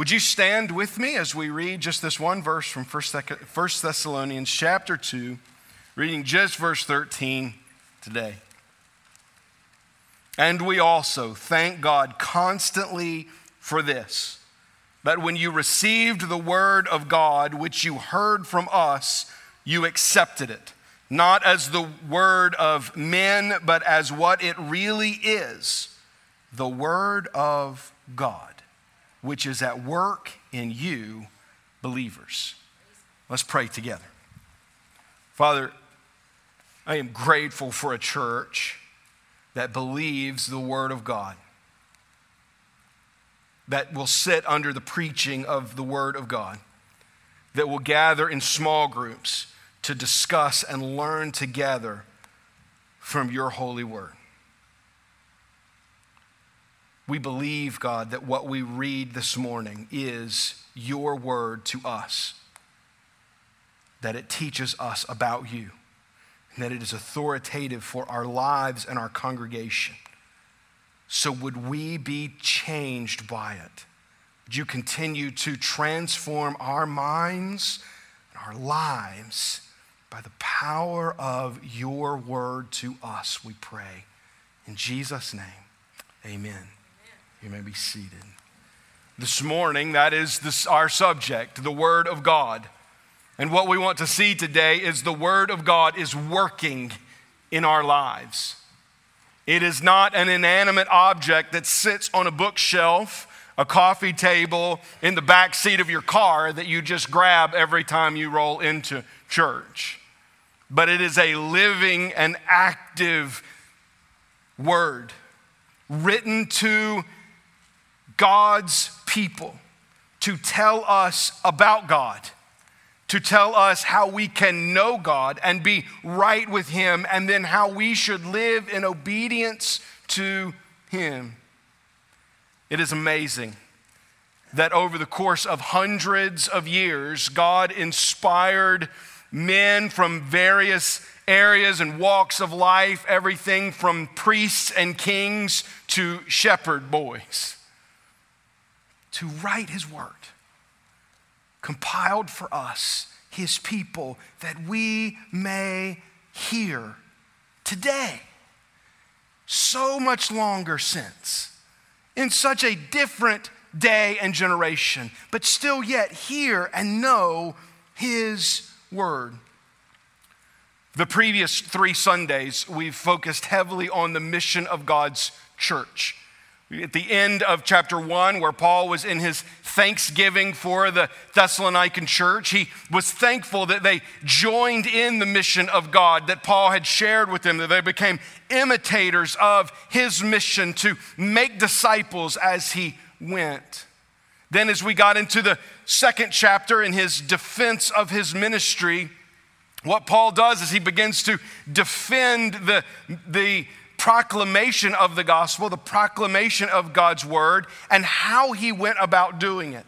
Would you stand with me as we read just this one verse from 1 Thessalonians chapter 2, reading just verse 13 today? And we also thank God constantly for this that when you received the word of God, which you heard from us, you accepted it, not as the word of men, but as what it really is the word of God, which is at work in you, believers. Let's pray together. Father, I am grateful for a church that believes the word of God that will sit under the preaching of the Word of God, that will gather in small groups to discuss and learn together from your holy Word. We believe, God, that what we read this morning is your word to us, that it teaches us about you, and that it is authoritative for our lives and our congregation. So, would we be changed by it? Would you continue to transform our minds and our lives by the power of your word to us, we pray. In Jesus' name, amen. You may be seated. This morning, that is this, our subject, the Word of God. And what we want to see today is the Word of God is working in our lives. It is not an inanimate object that sits on a bookshelf, a coffee table, in the back seat of your car that you just grab every time you roll into church. But it is a living and active word written to God's people to tell us about God to tell us how we can know God and be right with Him, and then how we should live in obedience to Him. It is amazing that over the course of hundreds of years, God inspired men from various areas and walks of life, everything from priests and kings to shepherd boys, to write His Word compiled for us, his people, that we may hear today. So much longer since, in such a different day and generation, but still yet hear and know his word. The previous three Sundays, we've focused heavily on the mission of God's church. At the end of chapter one, where Paul was in his thanksgiving for the Thessalonican church, he was thankful that they joined in the mission of God that Paul had shared with them, that they became imitators of his mission to make disciples as he went. Then, as we got into the second chapter in his defense of his ministry, what Paul does is he begins to defend the, the proclamation of the gospel, the proclamation of God's word, and how he went about doing it.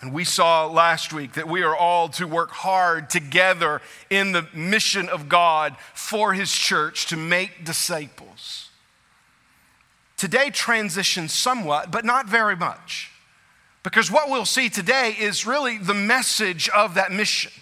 And we saw last week that we are all to work hard together in the mission of God for his church to make disciples. Today transitions somewhat, but not very much. Because what we'll see today is really the message of that mission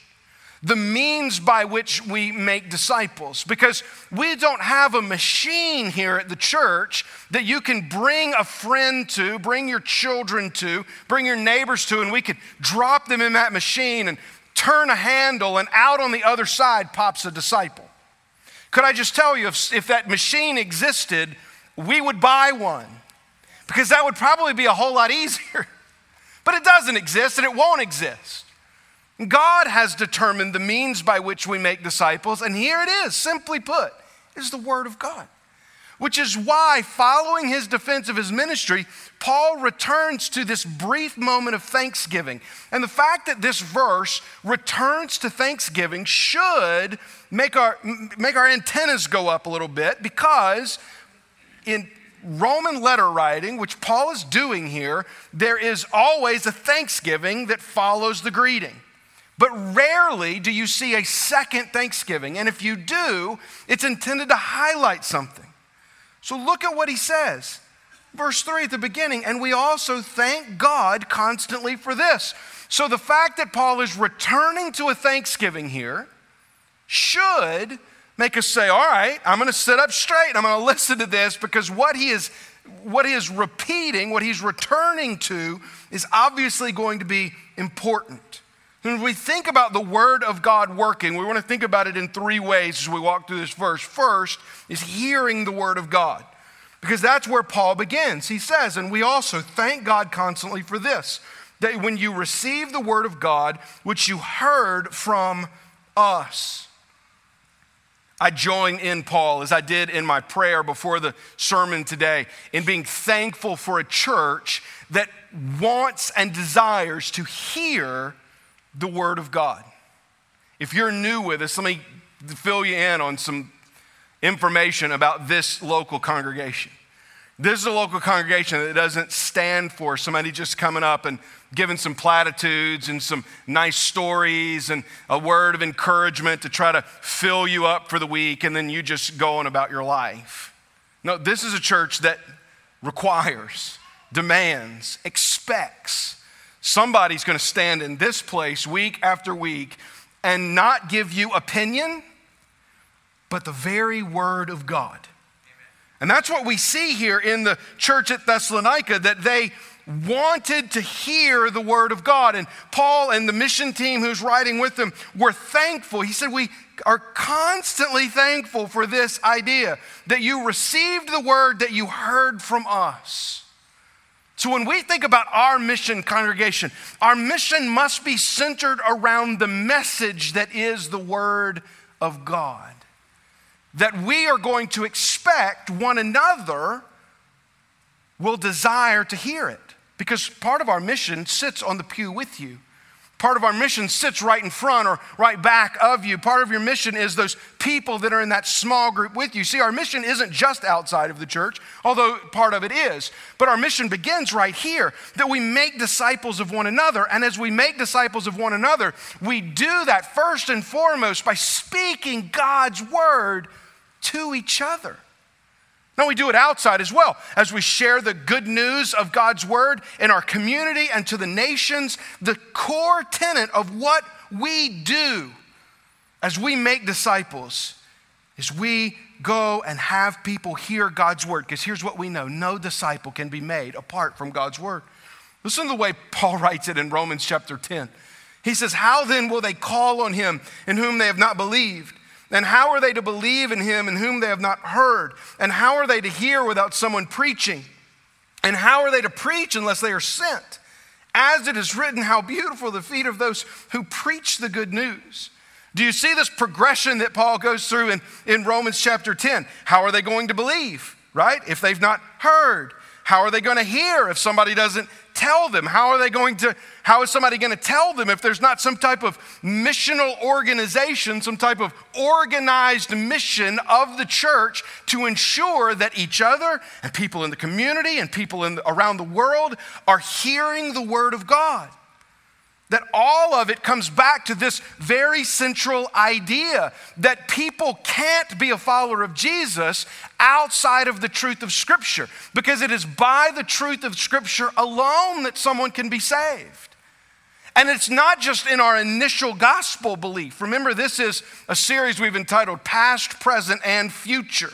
the means by which we make disciples. Because we don't have a machine here at the church that you can bring a friend to, bring your children to, bring your neighbors to, and we could drop them in that machine and turn a handle, and out on the other side pops a disciple. Could I just tell you, if, if that machine existed, we would buy one because that would probably be a whole lot easier. But it doesn't exist and it won't exist. God has determined the means by which we make disciples, and here it is, simply put, is the Word of God. Which is why, following his defense of his ministry, Paul returns to this brief moment of thanksgiving. And the fact that this verse returns to thanksgiving should make our, make our antennas go up a little bit because in Roman letter writing, which Paul is doing here, there is always a thanksgiving that follows the greeting. But rarely do you see a second Thanksgiving. And if you do, it's intended to highlight something. So look at what he says. Verse 3 at the beginning, and we also thank God constantly for this. So the fact that Paul is returning to a thanksgiving here should make us say, all right, I'm going to sit up straight. And I'm going to listen to this because what he is what he is repeating, what he's returning to is obviously going to be important. When we think about the Word of God working, we want to think about it in three ways as we walk through this verse. First is hearing the Word of God, because that's where Paul begins. He says, and we also thank God constantly for this, that when you receive the Word of God, which you heard from us. I join in Paul, as I did in my prayer before the sermon today, in being thankful for a church that wants and desires to hear the Word of God. If you're new with us, let me fill you in on some information about this local congregation. This is a local congregation that doesn't stand for somebody just coming up and giving some platitudes and some nice stories and a word of encouragement to try to fill you up for the week and then you just going about your life. No, this is a church that requires, demands, expects Somebody's going to stand in this place week after week and not give you opinion, but the very word of God. And that's what we see here in the church at Thessalonica that they wanted to hear the word of God. And Paul and the mission team who's riding with them were thankful. He said, We are constantly thankful for this idea that you received the word that you heard from us. So, when we think about our mission, congregation, our mission must be centered around the message that is the Word of God. That we are going to expect one another will desire to hear it. Because part of our mission sits on the pew with you. Part of our mission sits right in front or right back of you. Part of your mission is those people that are in that small group with you. See, our mission isn't just outside of the church, although part of it is. But our mission begins right here that we make disciples of one another. And as we make disciples of one another, we do that first and foremost by speaking God's word to each other. Now, we do it outside as well as we share the good news of God's word in our community and to the nations. The core tenet of what we do as we make disciples is we go and have people hear God's word. Because here's what we know no disciple can be made apart from God's word. Listen to the way Paul writes it in Romans chapter 10. He says, How then will they call on him in whom they have not believed? And how are they to believe in him in whom they have not heard? And how are they to hear without someone preaching? And how are they to preach unless they are sent? As it is written, how beautiful the feet of those who preach the good news. Do you see this progression that Paul goes through in, in Romans chapter 10? How are they going to believe, right? If they've not heard. How are they going to hear if somebody doesn't tell them? How are they going to, how is somebody going to tell them if there's not some type of missional organization, some type of organized mission of the church to ensure that each other and people in the community and people in around the world are hearing the word of God? That all of it comes back to this very central idea that people can't be a follower of Jesus outside of the truth of Scripture, because it is by the truth of Scripture alone that someone can be saved. And it's not just in our initial gospel belief. Remember, this is a series we've entitled Past, Present, and Future.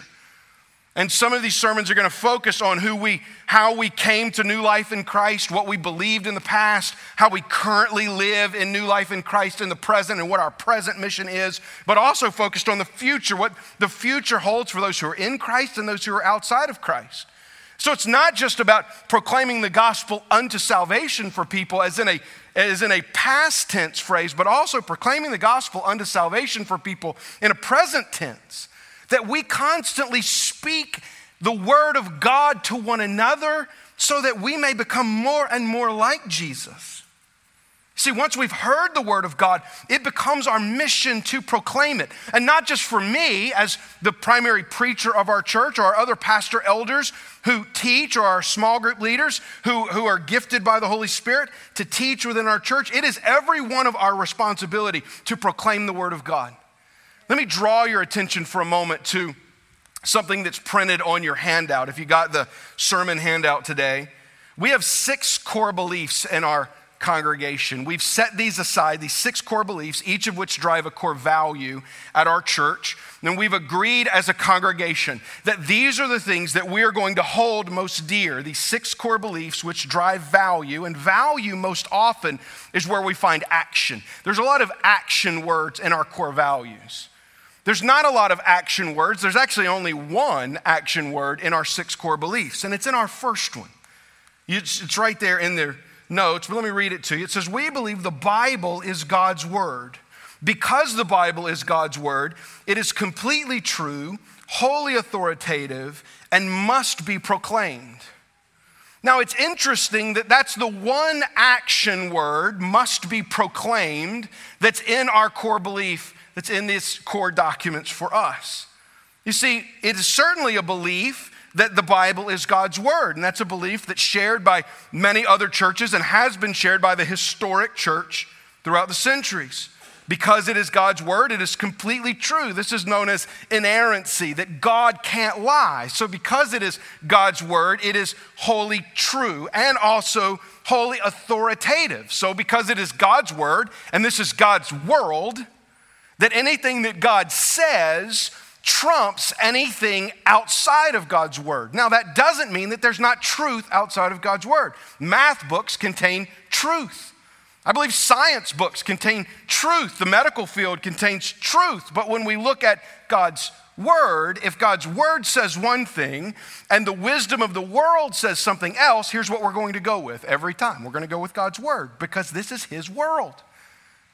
And some of these sermons are going to focus on who we, how we came to new life in Christ, what we believed in the past, how we currently live in new life in Christ in the present, and what our present mission is, but also focused on the future, what the future holds for those who are in Christ and those who are outside of Christ. So it's not just about proclaiming the gospel unto salvation for people as in a as in a past tense phrase, but also proclaiming the gospel unto salvation for people in a present tense that we constantly speak the word of God to one another so that we may become more and more like Jesus. See, once we've heard the word of God, it becomes our mission to proclaim it. And not just for me as the primary preacher of our church or our other pastor elders who teach or our small group leaders who, who are gifted by the Holy Spirit to teach within our church. It is every one of our responsibility to proclaim the word of God. Let me draw your attention for a moment to something that's printed on your handout. If you got the sermon handout today, we have six core beliefs in our congregation. We've set these aside, these six core beliefs, each of which drive a core value at our church. And we've agreed as a congregation that these are the things that we are going to hold most dear, these six core beliefs which drive value. And value, most often, is where we find action. There's a lot of action words in our core values. There's not a lot of action words. There's actually only one action word in our six core beliefs, and it's in our first one. It's right there in there notes, but let me read it to you. It says, We believe the Bible is God's Word. Because the Bible is God's Word, it is completely true, wholly authoritative, and must be proclaimed. Now, it's interesting that that's the one action word, must be proclaimed, that's in our core belief, that's in these core documents for us. You see, it is certainly a belief that the Bible is God's Word. And that's a belief that's shared by many other churches and has been shared by the historic church throughout the centuries. Because it is God's Word, it is completely true. This is known as inerrancy, that God can't lie. So, because it is God's Word, it is wholly true and also wholly authoritative. So, because it is God's Word and this is God's world, that anything that God says trumps anything outside of God's Word. Now, that doesn't mean that there's not truth outside of God's Word. Math books contain truth. I believe science books contain truth. The medical field contains truth. But when we look at God's Word, if God's Word says one thing and the wisdom of the world says something else, here's what we're going to go with every time. We're going to go with God's Word because this is His world.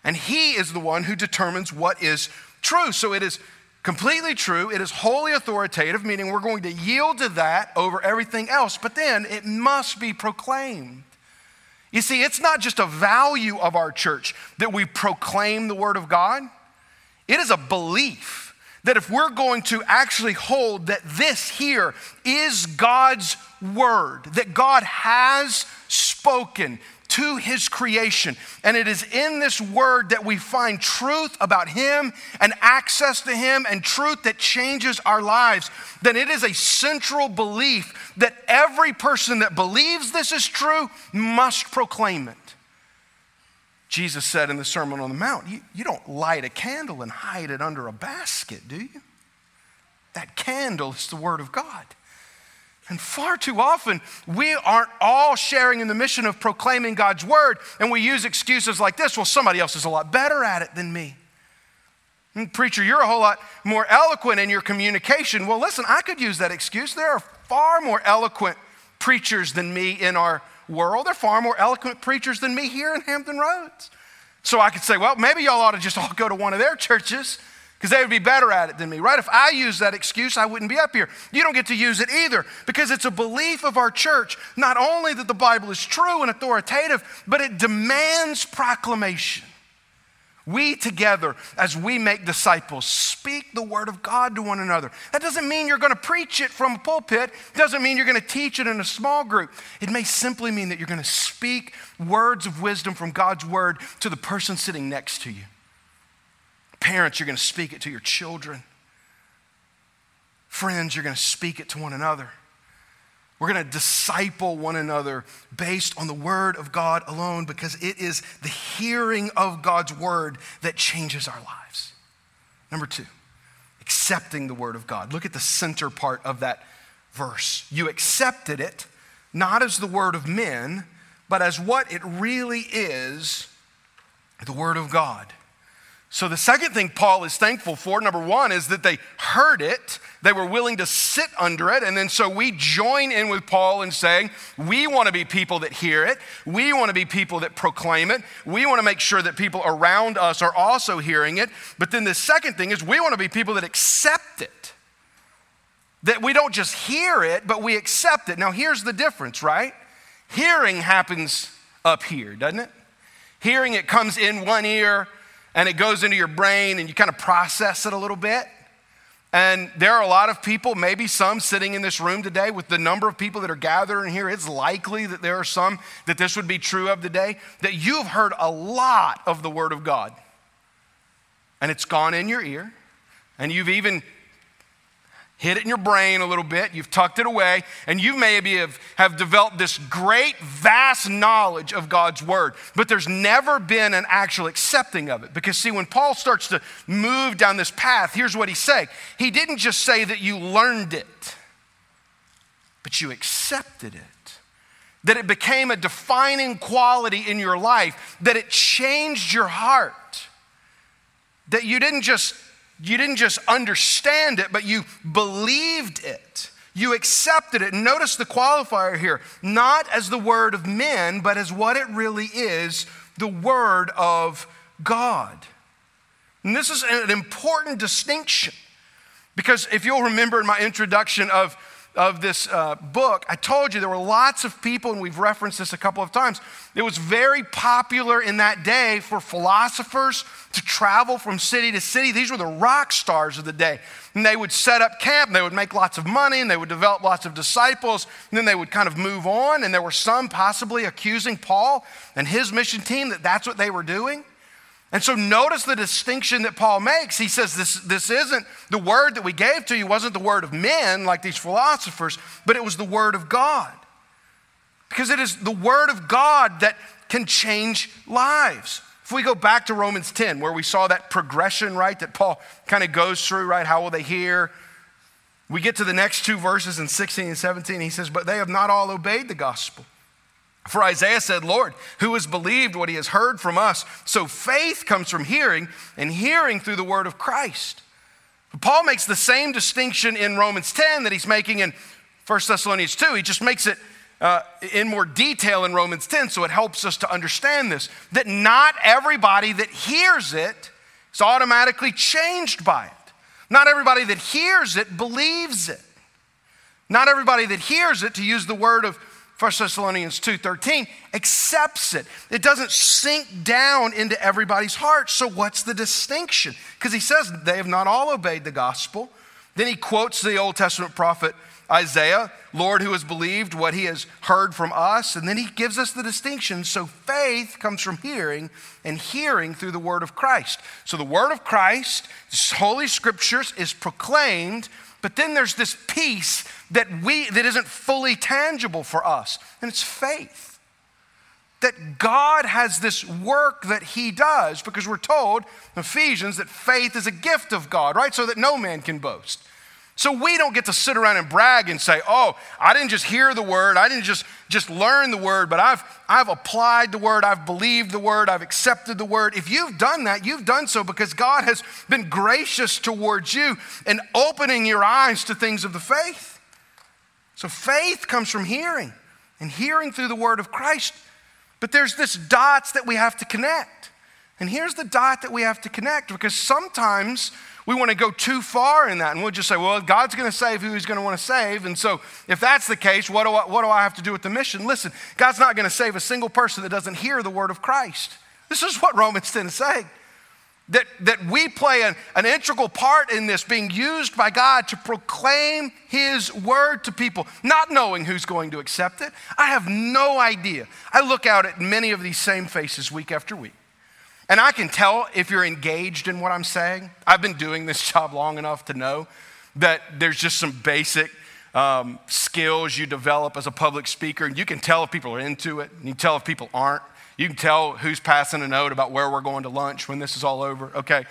And He is the one who determines what is true. So it is completely true. It is wholly authoritative, meaning we're going to yield to that over everything else, but then it must be proclaimed. You see, it's not just a value of our church that we proclaim the Word of God, it is a belief that if we're going to actually hold that this here is God's Word, that God has spoken, to his creation. And it is in this word that we find truth about him and access to him and truth that changes our lives. Then it is a central belief that every person that believes this is true must proclaim it. Jesus said in the Sermon on the Mount, you, you don't light a candle and hide it under a basket, do you? That candle is the Word of God. And far too often, we aren't all sharing in the mission of proclaiming God's word, and we use excuses like this well, somebody else is a lot better at it than me. And preacher, you're a whole lot more eloquent in your communication. Well, listen, I could use that excuse. There are far more eloquent preachers than me in our world. There are far more eloquent preachers than me here in Hampton Roads. So I could say, well, maybe y'all ought to just all go to one of their churches because they would be better at it than me, right? If I use that excuse, I wouldn't be up here. You don't get to use it either because it's a belief of our church, not only that the Bible is true and authoritative, but it demands proclamation. We together, as we make disciples, speak the word of God to one another. That doesn't mean you're going to preach it from a pulpit. It doesn't mean you're going to teach it in a small group. It may simply mean that you're going to speak words of wisdom from God's word to the person sitting next to you. Parents, you're going to speak it to your children. Friends, you're going to speak it to one another. We're going to disciple one another based on the Word of God alone because it is the hearing of God's Word that changes our lives. Number two, accepting the Word of God. Look at the center part of that verse. You accepted it not as the Word of men, but as what it really is the Word of God. So, the second thing Paul is thankful for, number one, is that they heard it. They were willing to sit under it. And then so we join in with Paul in saying, we want to be people that hear it. We want to be people that proclaim it. We want to make sure that people around us are also hearing it. But then the second thing is, we want to be people that accept it. That we don't just hear it, but we accept it. Now, here's the difference, right? Hearing happens up here, doesn't it? Hearing it comes in one ear and it goes into your brain and you kind of process it a little bit. And there are a lot of people, maybe some sitting in this room today with the number of people that are gathering here. It's likely that there are some that this would be true of today, that you've heard a lot of the Word of God. And it's gone in your ear. And you've even hid it in your brain a little bit, you've tucked it away, and you maybe have, have developed this great, vast knowledge of God's word, but there's never been an actual accepting of it. Because, see, when Paul starts to move down this path, here's what he's saying He didn't just say that you learned it, but you accepted it. That it became a defining quality in your life, that it changed your heart. That you didn't just you didn't just understand it, but you believed it. You accepted it. Notice the qualifier here not as the word of men, but as what it really is the word of God. And this is an important distinction because if you'll remember in my introduction of of this uh, book, I told you there were lots of people, and we've referenced this a couple of times. It was very popular in that day for philosophers to travel from city to city. These were the rock stars of the day. And they would set up camp, and they would make lots of money, and they would develop lots of disciples, and then they would kind of move on. And there were some possibly accusing Paul and his mission team that that's what they were doing. And so notice the distinction that Paul makes. He says this, this isn't the word that we gave to you, wasn't the word of men like these philosophers, but it was the word of God. Because it is the word of God that can change lives. If we go back to Romans 10, where we saw that progression, right, that Paul kind of goes through, right, how will they hear? We get to the next two verses in 16 and 17. He says, But they have not all obeyed the gospel. For Isaiah said, Lord, who has believed what he has heard from us? So faith comes from hearing, and hearing through the word of Christ. Paul makes the same distinction in Romans 10 that he's making in 1 Thessalonians 2. He just makes it uh, in more detail in Romans 10, so it helps us to understand this that not everybody that hears it is automatically changed by it. Not everybody that hears it believes it. Not everybody that hears it, to use the word of 1 Thessalonians 2:13 accepts it. It doesn't sink down into everybody's heart. So what's the distinction? Because he says they have not all obeyed the gospel. Then he quotes the Old Testament prophet Isaiah, Lord who has believed what he has heard from us, and then he gives us the distinction. So faith comes from hearing and hearing through the word of Christ. So the word of Christ, holy scriptures is proclaimed but then there's this piece that we that isn't fully tangible for us, and it's faith. That God has this work that He does, because we're told in Ephesians that faith is a gift of God, right? So that no man can boast. So we don't get to sit around and brag and say, oh, I didn't just hear the word, I didn't just, just learn the word, but I've, I've applied the word, I've believed the word, I've accepted the word. If you've done that, you've done so because God has been gracious towards you and opening your eyes to things of the faith. So faith comes from hearing and hearing through the word of Christ. But there's this dots that we have to connect. And here's the dot that we have to connect because sometimes we want to go too far in that and we'll just say, well, God's going to save who he's going to want to save. And so if that's the case, what do, I, what do I have to do with the mission? Listen, God's not going to save a single person that doesn't hear the word of Christ. This is what Romans 10 is saying. That, that we play an, an integral part in this, being used by God to proclaim His word to people, not knowing who's going to accept it. I have no idea. I look out at many of these same faces week after week. And I can tell if you're engaged in what I'm saying. I've been doing this job long enough to know that there's just some basic um, skills you develop as a public speaker. And you can tell if people are into it, and you can tell if people aren't. You can tell who's passing a note about where we're going to lunch when this is all over. Okay.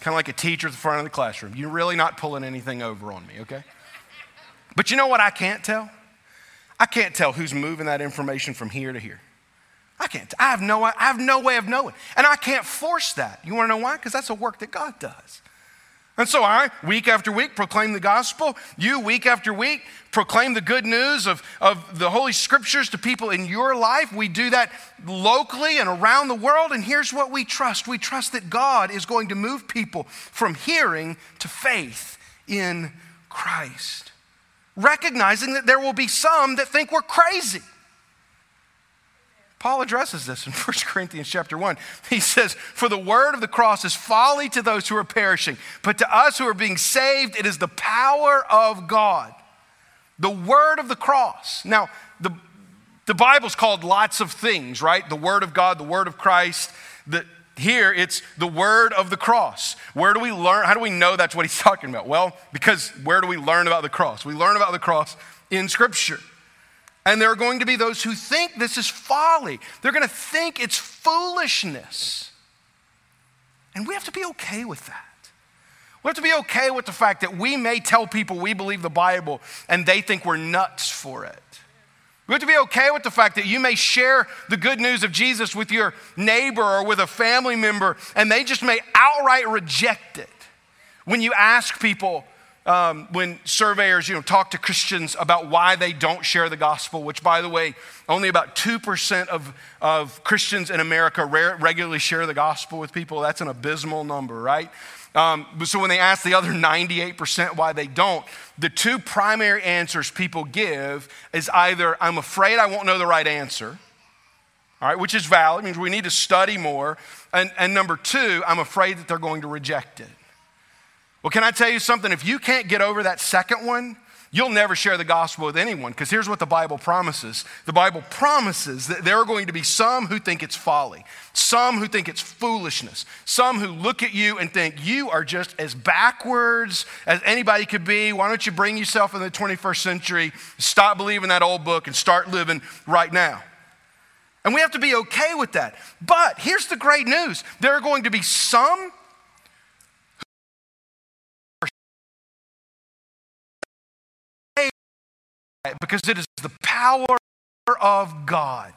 Kind of like a teacher at the front of the classroom. You're really not pulling anything over on me, okay? But you know what I can't tell? I can't tell who's moving that information from here to here. I can't. I have no. I have no way of knowing, and I can't force that. You want to know why? Because that's a work that God does. And so I, week after week, proclaim the gospel. You, week after week, proclaim the good news of, of the Holy Scriptures to people in your life. We do that locally and around the world. And here's what we trust we trust that God is going to move people from hearing to faith in Christ, recognizing that there will be some that think we're crazy. Paul addresses this in 1 Corinthians chapter 1. He says, For the word of the cross is folly to those who are perishing, but to us who are being saved, it is the power of God. The word of the cross. Now, the, the Bible's called lots of things, right? The word of God, the word of Christ. The, here it's the word of the cross. Where do we learn? How do we know that's what he's talking about? Well, because where do we learn about the cross? We learn about the cross in Scripture. And there are going to be those who think this is folly. They're going to think it's foolishness. And we have to be okay with that. We have to be okay with the fact that we may tell people we believe the Bible and they think we're nuts for it. We have to be okay with the fact that you may share the good news of Jesus with your neighbor or with a family member and they just may outright reject it. When you ask people, um, when surveyors you know, talk to Christians about why they don't share the gospel, which, by the way, only about 2% of, of Christians in America rare, regularly share the gospel with people. That's an abysmal number, right? Um, so when they ask the other 98% why they don't, the two primary answers people give is either, I'm afraid I won't know the right answer, all right, which is valid, means we need to study more. And, and number two, I'm afraid that they're going to reject it. Well, can I tell you something? If you can't get over that second one, you'll never share the gospel with anyone because here's what the Bible promises the Bible promises that there are going to be some who think it's folly, some who think it's foolishness, some who look at you and think you are just as backwards as anybody could be. Why don't you bring yourself in the 21st century, stop believing that old book, and start living right now? And we have to be okay with that. But here's the great news there are going to be some because it is the power of God.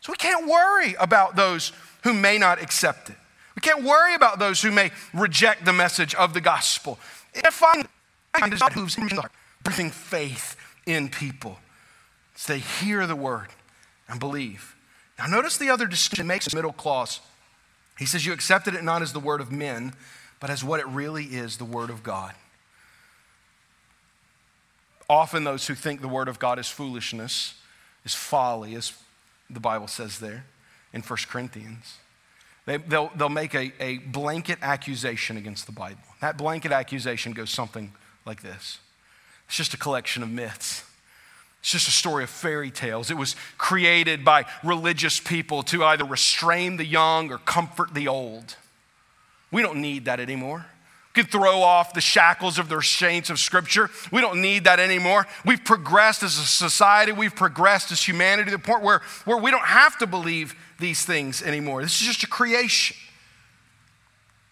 So we can't worry about those who may not accept it. We can't worry about those who may reject the message of the gospel. If I'm bringing faith in people so they hear the word and believe. Now, notice the other distinction makes middle clause. He says, You accepted it not as the word of men, but as what it really is the word of God. Often, those who think the word of God is foolishness, is folly, as the Bible says there in 1 Corinthians. They, will they'll make a, a blanket accusation against the Bible. That blanket accusation goes something like this it's just a collection of myths. It's just a story of fairy tales. It was created by religious people to either restrain the young or comfort the old. We don't need that anymore could throw off the shackles of the restraints of Scripture. We don't need that anymore. We've progressed as a society, we've progressed as humanity to the point where, where we don't have to believe these things anymore. This is just a creation.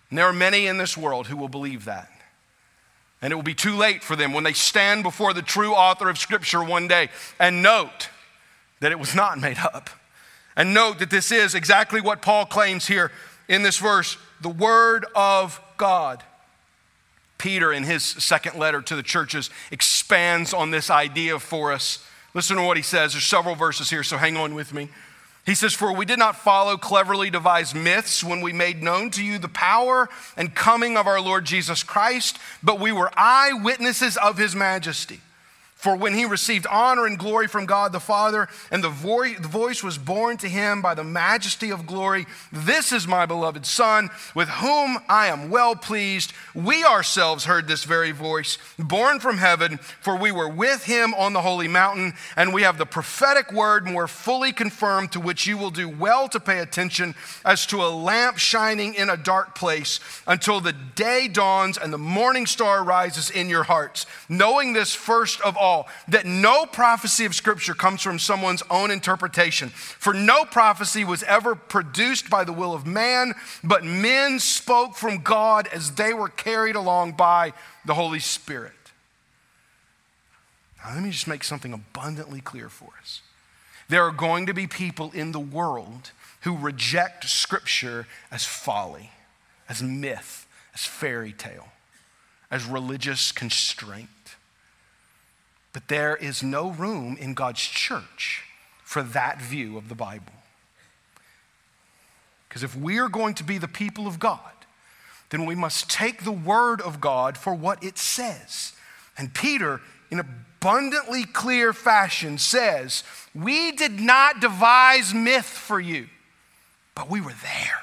And there are many in this world who will believe that. And it will be too late for them when they stand before the true author of Scripture one day and note that it was not made up. And note that this is exactly what Paul claims here in this verse the Word of God. Peter, in his second letter to the churches, expands on this idea for us. Listen to what he says. There's several verses here, so hang on with me. He says, For we did not follow cleverly devised myths when we made known to you the power and coming of our Lord Jesus Christ, but we were eyewitnesses of his majesty. For when he received honor and glory from God the Father, and the, vo- the, voice was borne to him by the majesty of glory, This is my beloved Son, with whom I am well pleased. We ourselves heard this very voice, born from heaven, for we were with him on the holy mountain, and we have the prophetic word more fully confirmed, to which you will do well to pay attention, as to a lamp shining in a dark place, until the day dawns and the morning star rises in your hearts. Knowing this first of all, all that no prophecy of Scripture comes from someone's own interpretation. For no prophecy was ever produced by the will of man, but men spoke from God as they were carried along by the Holy Spirit. Now, let me just make something abundantly clear for us. There are going to be people in the world who reject Scripture as folly, as myth, as fairy tale, as religious constraint. But there is no room in God's church for that view of the Bible. Because if we are going to be the people of God, then we must take the word of God for what it says. And Peter, in abundantly clear fashion, says, We did not devise myth for you, but we were there.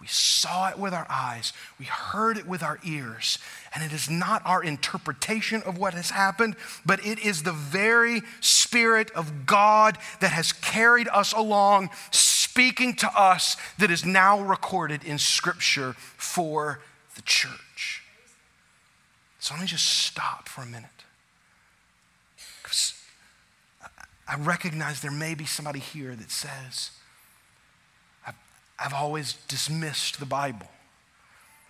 We saw it with our eyes, we heard it with our ears, and it is not our interpretation of what has happened, but it is the very Spirit of God that has carried us along, speaking to us that is now recorded in Scripture for the church. So let me just stop for a minute. Because I recognize there may be somebody here that says, I've, I've always dismissed the Bible.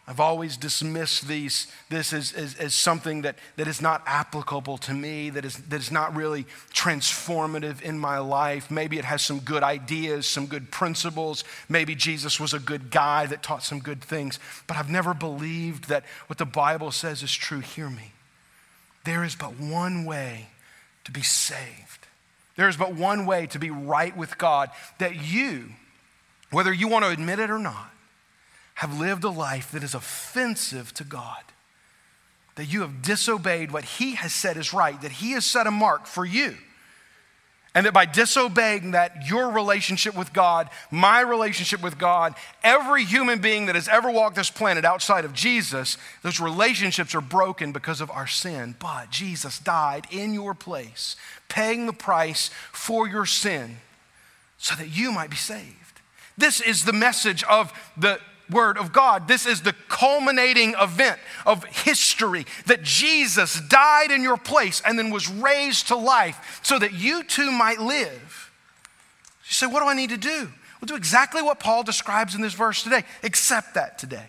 I've always dismissed these, this as, as, as, something that, that is not applicable to me, that is, that is not really transformative in my life. Maybe it has some good ideas, some good principles. Maybe Jesus was a good guy that taught some good things. But I've never believed that what the Bible says is true. Hear me. There is but one way to be saved, there is but one way to be right with God that you, whether you want to admit it or not, have lived a life that is offensive to God. That you have disobeyed what He has said is right, that He has set a mark for you. And that by disobeying that, your relationship with God, my relationship with God, every human being that has ever walked this planet outside of Jesus, those relationships are broken because of our sin. But Jesus died in your place, paying the price for your sin so that you might be saved. This is the message of the Word of God. This is the culminating event of history that Jesus died in your place and then was raised to life so that you too might live. You say, What do I need to do? Well, do exactly what Paul describes in this verse today. Accept that today.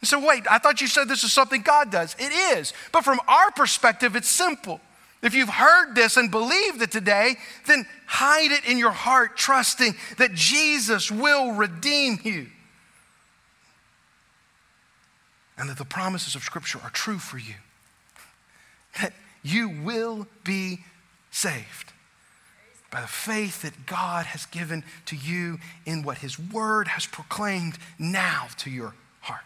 You say, Wait, I thought you said this is something God does. It is. But from our perspective, it's simple. If you've heard this and believed it today, then hide it in your heart, trusting that Jesus will redeem you. And that the promises of Scripture are true for you, that you will be saved by the faith that God has given to you in what His Word has proclaimed now to your heart.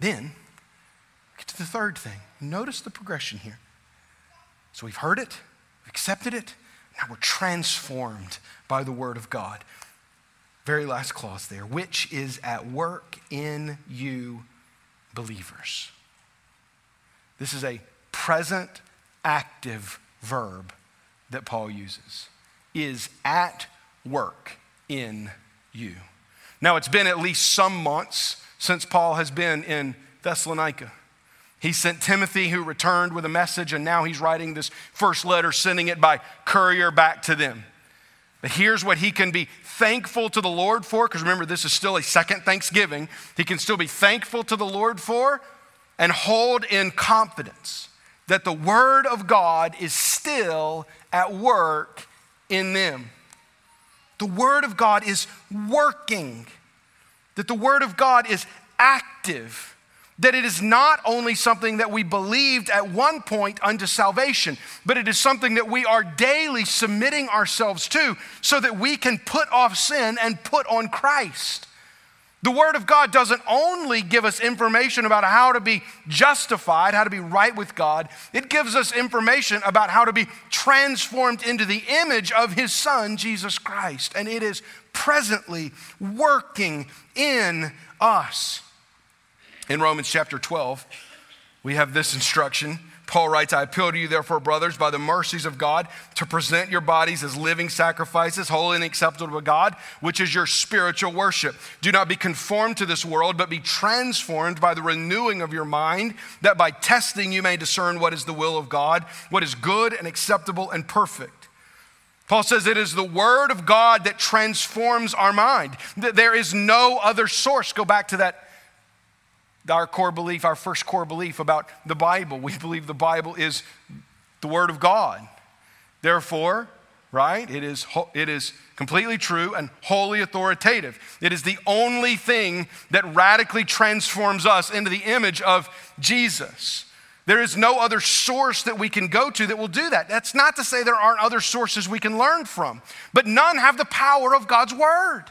Then, get to the third thing. Notice the progression here. So we've heard it, we've accepted it, now we're transformed by the Word of God. Very last clause there, which is at work in you believers. This is a present active verb that Paul uses, is at work in you. Now, it's been at least some months since Paul has been in Thessalonica. He sent Timothy, who returned with a message, and now he's writing this first letter, sending it by courier back to them. But here's what he can be thankful to the Lord for, because remember, this is still a second Thanksgiving. He can still be thankful to the Lord for and hold in confidence that the Word of God is still at work in them. The Word of God is working, that the Word of God is active that it is not only something that we believed at one point unto salvation, but it is something that we are daily submitting ourselves to so that we can put off sin and put on Christ. The Word of God doesn't only give us information about how to be justified, how to be right with God, it gives us information about how to be transformed into the image of His Son, Jesus Christ. And it is presently working in us. In Romans chapter 12, we have this instruction. Paul writes, I appeal to you, therefore, brothers, by the mercies of God, to present your bodies as living sacrifices, holy and acceptable to God, which is your spiritual worship. Do not be conformed to this world, but be transformed by the renewing of your mind, that by testing you may discern what is the will of God, what is good and acceptable and perfect. Paul says it is the Word of God that transforms our mind. There is no other source. Go back to that our core belief, our first core belief about the Bible. We believe the Bible is the Word of God. Therefore, right, it is, it is completely true and wholly authoritative. It is the only thing that radically transforms us into the image of Jesus. There is no other source that we can go to that will do that. That's not to say there aren't other sources we can learn from, but none have the power of God's Word.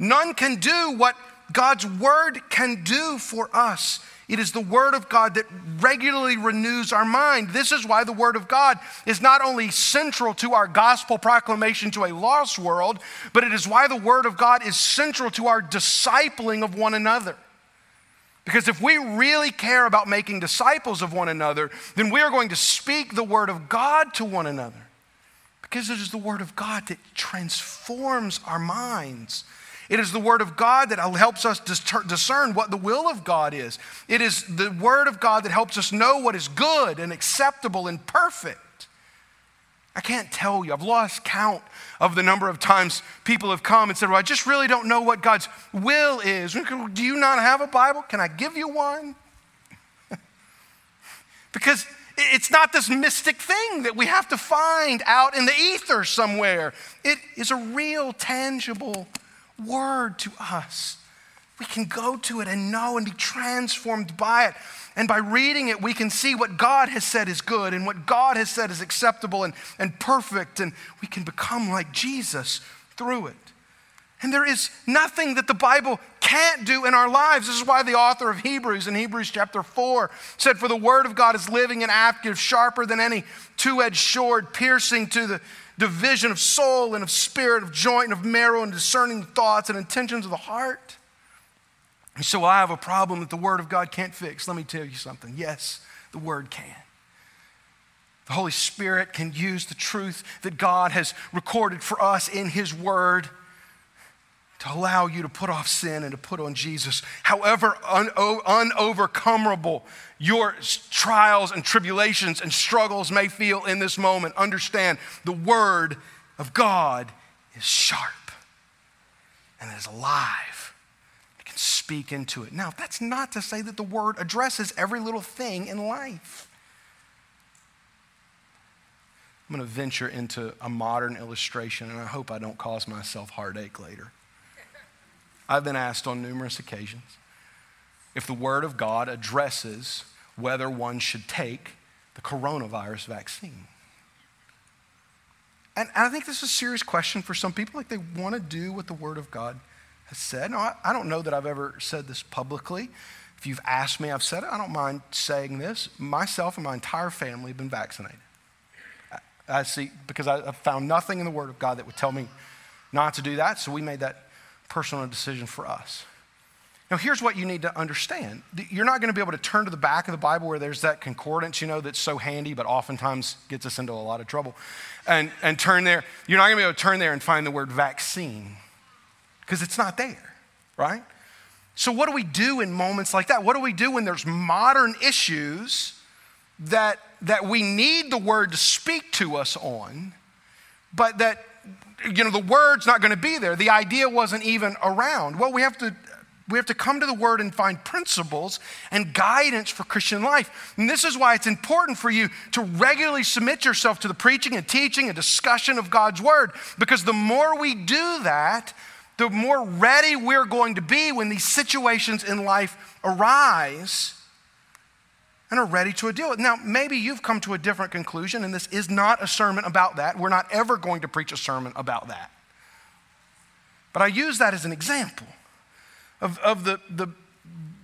None can do what God's word can do for us. It is the word of God that regularly renews our mind. This is why the word of God is not only central to our gospel proclamation to a lost world, but it is why the word of God is central to our discipling of one another. Because if we really care about making disciples of one another, then we are going to speak the word of God to one another Because it is the Word of God that transforms our minds. It is the Word of God that helps us discern what the will of God is. It is the Word of God that helps us know what is good and acceptable and perfect. I can't tell you. I've lost count of the number of times people have come and said, Well, I just really don't know what God's will is. Do you not have a Bible? Can I give you one? because it's not this mystic thing that we have to find out in the ether somewhere. It is a real, tangible word to us. We can go to it and know and be transformed by it. And by reading it, we can see what God has said is good and what God has said is acceptable and, and perfect. And we can become like Jesus through it. And there is nothing that the Bible can't do in our lives. This is why the author of Hebrews in Hebrews chapter 4 said, For the word of God is living and active, sharper than any two edged sword, piercing to the division of soul and of spirit, of joint and of marrow, and discerning thoughts and intentions of the heart. And so I have a problem that the Word of God can't fix. Let me tell you something. Yes, the Word can. The Holy Spirit can use the truth that God has recorded for us in His Word to allow you to put off sin and to put on Jesus. However un- unovercomable your trials and tribulations and struggles may feel in this moment, understand the Word of God is sharp and it is alive. You can speak into it. Now, that's not to say that the Word addresses every little thing in life. I'm going to venture into a modern illustration, and I hope I don't cause myself heartache later. I've been asked on numerous occasions if the Word of God addresses whether one should take the coronavirus vaccine. And, I think this is a serious question for some people. Like they want to do what the Word of God has said. Now, I, don't know that I've ever said this publicly. If you've asked me, I've said it. I don't mind saying this. Myself and my entire family have been vaccinated. I, I see, because I, I found nothing in the Word of God that would tell me not to do that. So we made that personal decision for us. Now, here's what you need to understand. You're not going to be able to turn to the back of the Bible where there's that concordance, you know, that's so handy, but oftentimes gets us into a lot of trouble. And, and turn there. You're not going to be able to turn there and find the word vaccine because it's not there, right? So, what do we do in moments like that? What do we do when there's modern issues that, that we need the word to speak to us on, but that you know, the word's not going to be there. The idea wasn't even around. Well, we have to we have to come to the word and find principles and guidance for Christian life. And this is why it's important for you to regularly submit yourself to the preaching and teaching and discussion of God's word. Because the more we do that, the more ready we're going to be when these situations in life arise and are ready to deal with. Now, maybe you've come to a different conclusion, and this is not a sermon about that. We're not ever going to preach a sermon about that. But I use that as an example of, of the, the,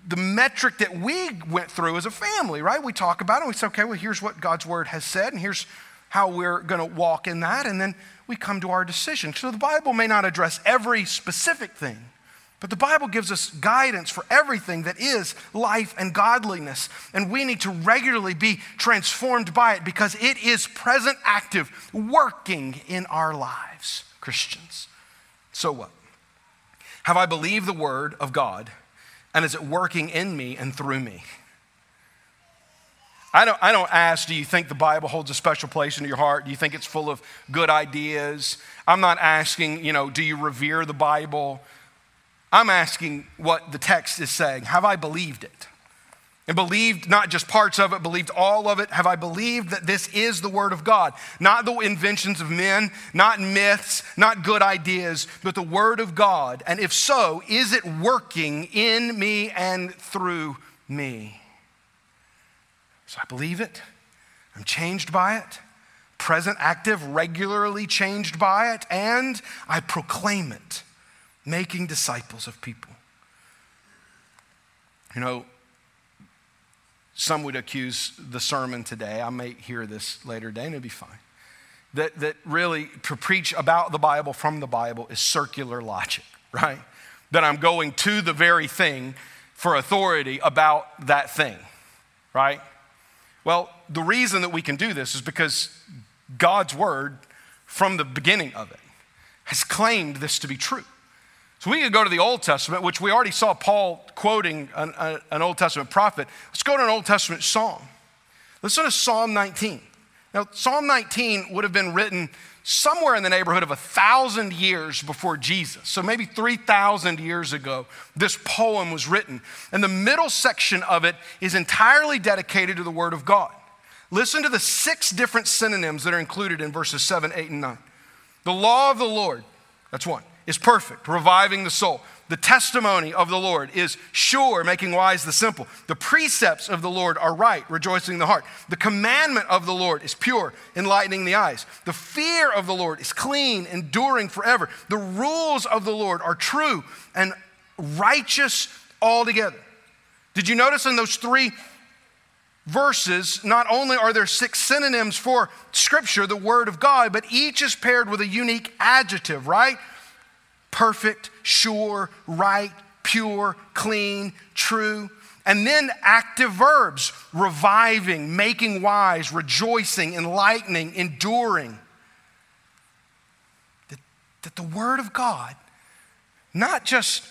the metric that we went through as a family, right? We talk about it, and we say, okay, well, here's what God's word has said, and here's how we're going to walk in that, and then we come to our decision. So the Bible may not address every specific thing, but the Bible gives us guidance for everything that is life and godliness. And we need to regularly be transformed by it because it is present, active, working in our lives, Christians. So what? Have I believed the word of God and is it working in me and through me? I don't, I don't ask, do you think the Bible holds a special place in your heart? Do you think it's full of good ideas? I'm not asking, you know, do you revere the Bible? I'm asking what the text is saying. Have I believed it? And believed not just parts of it, believed all of it? Have I believed that this is the Word of God? Not the inventions of men, not myths, not good ideas, but the Word of God. And if so, is it working in me and through me? So I believe it. I'm changed by it, present, active, regularly changed by it, and I proclaim it making disciples of people. You know, some would accuse the sermon today, I may hear this later today and it'll be fine, that, that really to preach about the Bible from the Bible is circular logic, right? That I'm going to the very thing for authority about that thing, right? Well, the reason that we can do this is because God's word from the beginning of it, has claimed this to be true. So we could go to the Old Testament, which we already saw Paul quoting an, an, Old Testament prophet. Let's go to an Old Testament psalm. Listen to Psalm 19. Now, Psalm 19 would have been written somewhere in the neighborhood of a thousand years before Jesus. So maybe 3,000 years ago, this poem was written. And the middle section of it is entirely dedicated to the Word of God. Listen to the six different synonyms that are included in verses 7, 8, and 9. The law of the Lord, that's one is perfect, reviving the soul. The testimony of the Lord is sure, making wise the simple. The precepts of the Lord are right, rejoicing the heart. The commandment of the Lord is pure, enlightening the eyes. The fear of the Lord is clean, enduring forever. The rules of the Lord are true and righteous altogether. Did you notice in those three verses, not only are there six synonyms for Scripture, the Word of God, but each is paired with a unique adjective, right? Perfect, sure, right, pure, clean, true. And then active verbs reviving, making wise, rejoicing, enlightening, enduring. That, that the Word of God, not just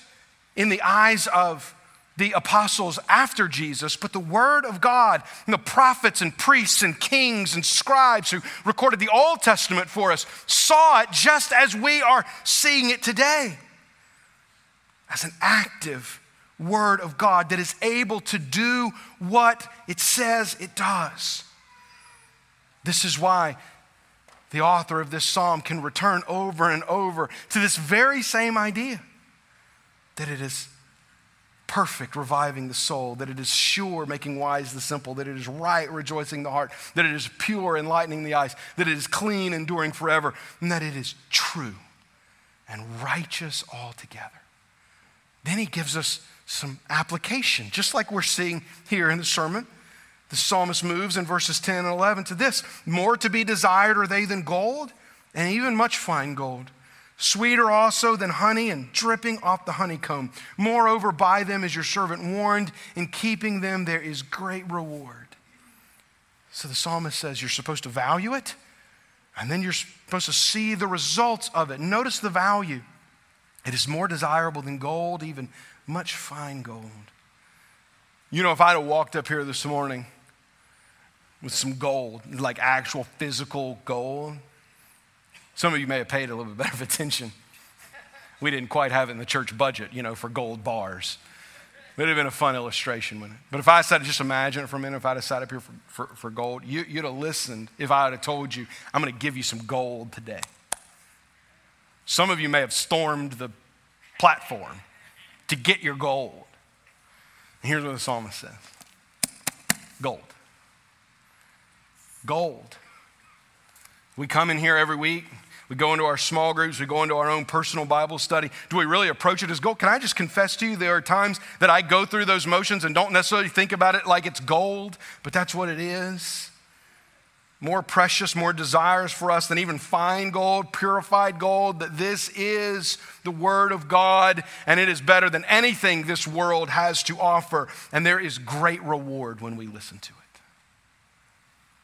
in the eyes of the apostles after Jesus, but the Word of God and the prophets and priests and kings and scribes who recorded the Old Testament for us saw it just as we are seeing it today as an active Word of God that is able to do what it says it does. This is why the author of this psalm can return over and over to this very same idea that it is perfect, reviving the soul, that it is sure, making wise the simple, that it is right, rejoicing the heart, that it is pure, enlightening the eyes, that it is clean, enduring forever, and that it is true and righteous altogether. Then he gives us some application, just like we're seeing here in the sermon. The psalmist moves in verses 10 and 11 to this More to be desired are they than gold, and even much fine gold sweeter also than honey and dripping off the honeycomb. Moreover, by them is your servant warned. In keeping them, there is great reward. So the psalmist says you're supposed to value it, and then you're supposed to see the results of it. Notice the value. It is more desirable than gold, even much fine gold. You know, if I'd have walked up here this morning with some gold, like actual physical gold, some of you may have paid a little bit better attention. We didn't quite have it in the church budget, you know, for gold bars. It would have been a fun illustration, wouldn't it? But if I said, just imagine it for a minute, if I'd have sat up here for, for, for gold, you, would have listened if I had told you, I'm going to give you some gold today. Some of you may have stormed the platform to get your gold. And here's what the psalmist says gold. Gold. We come in here every week, we go into our small groups, we go into our own personal Bible study. Do we really approach it as gold? Can I just confess to you, there are times that I go through those motions and don't necessarily think about it like it's gold, but that's what it is. More precious, more desires for us than even fine gold, purified gold, that this is the Word of God and it is better than anything this world has to offer. And there is great reward when we listen to it.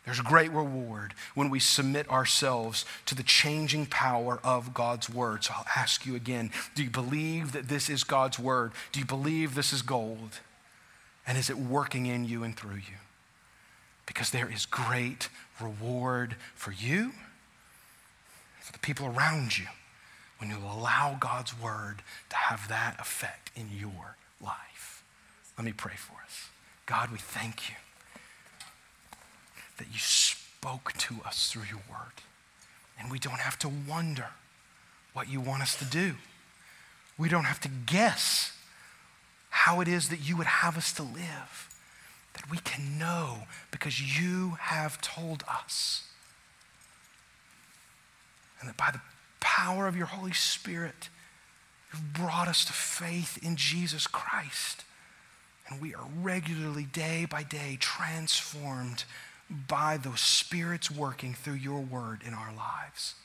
There's a great reward when we submit ourselves to the changing power of God's word. So I'll ask you again do you believe that this is God's word? Do you believe this is gold? And is it working in you and through you? Because there is great reward for you, for the people around you, when you allow God's word to have that effect in your life. Let me pray for us. God, we thank you that you spoke to us through your word. And we don't have to wonder what you want us to do. We don't have to guess how it is that you would have us to live. That we can know because you have told us. And that by the power of your Holy Spirit, you've brought us to faith in Jesus Christ. And we are regularly, day by day, transformed by those spirits working through your word in our lives.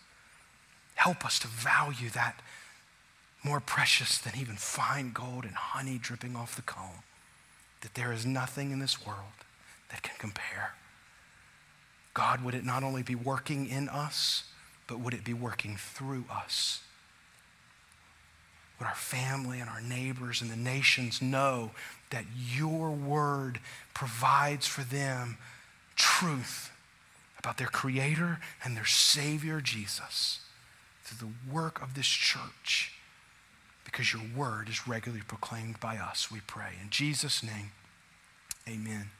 Help us to value that more precious than even fine gold and honey dripping off the comb. That there is nothing in this world that can compare. God, would it not only be working in us, but would it be working through us? Would our family and our neighbors and the nations know that your word provides for them truth about their Creator and their Savior, Jesus, through the work of this church? Because your word is regularly proclaimed by us, we pray. In Jesus' name, amen.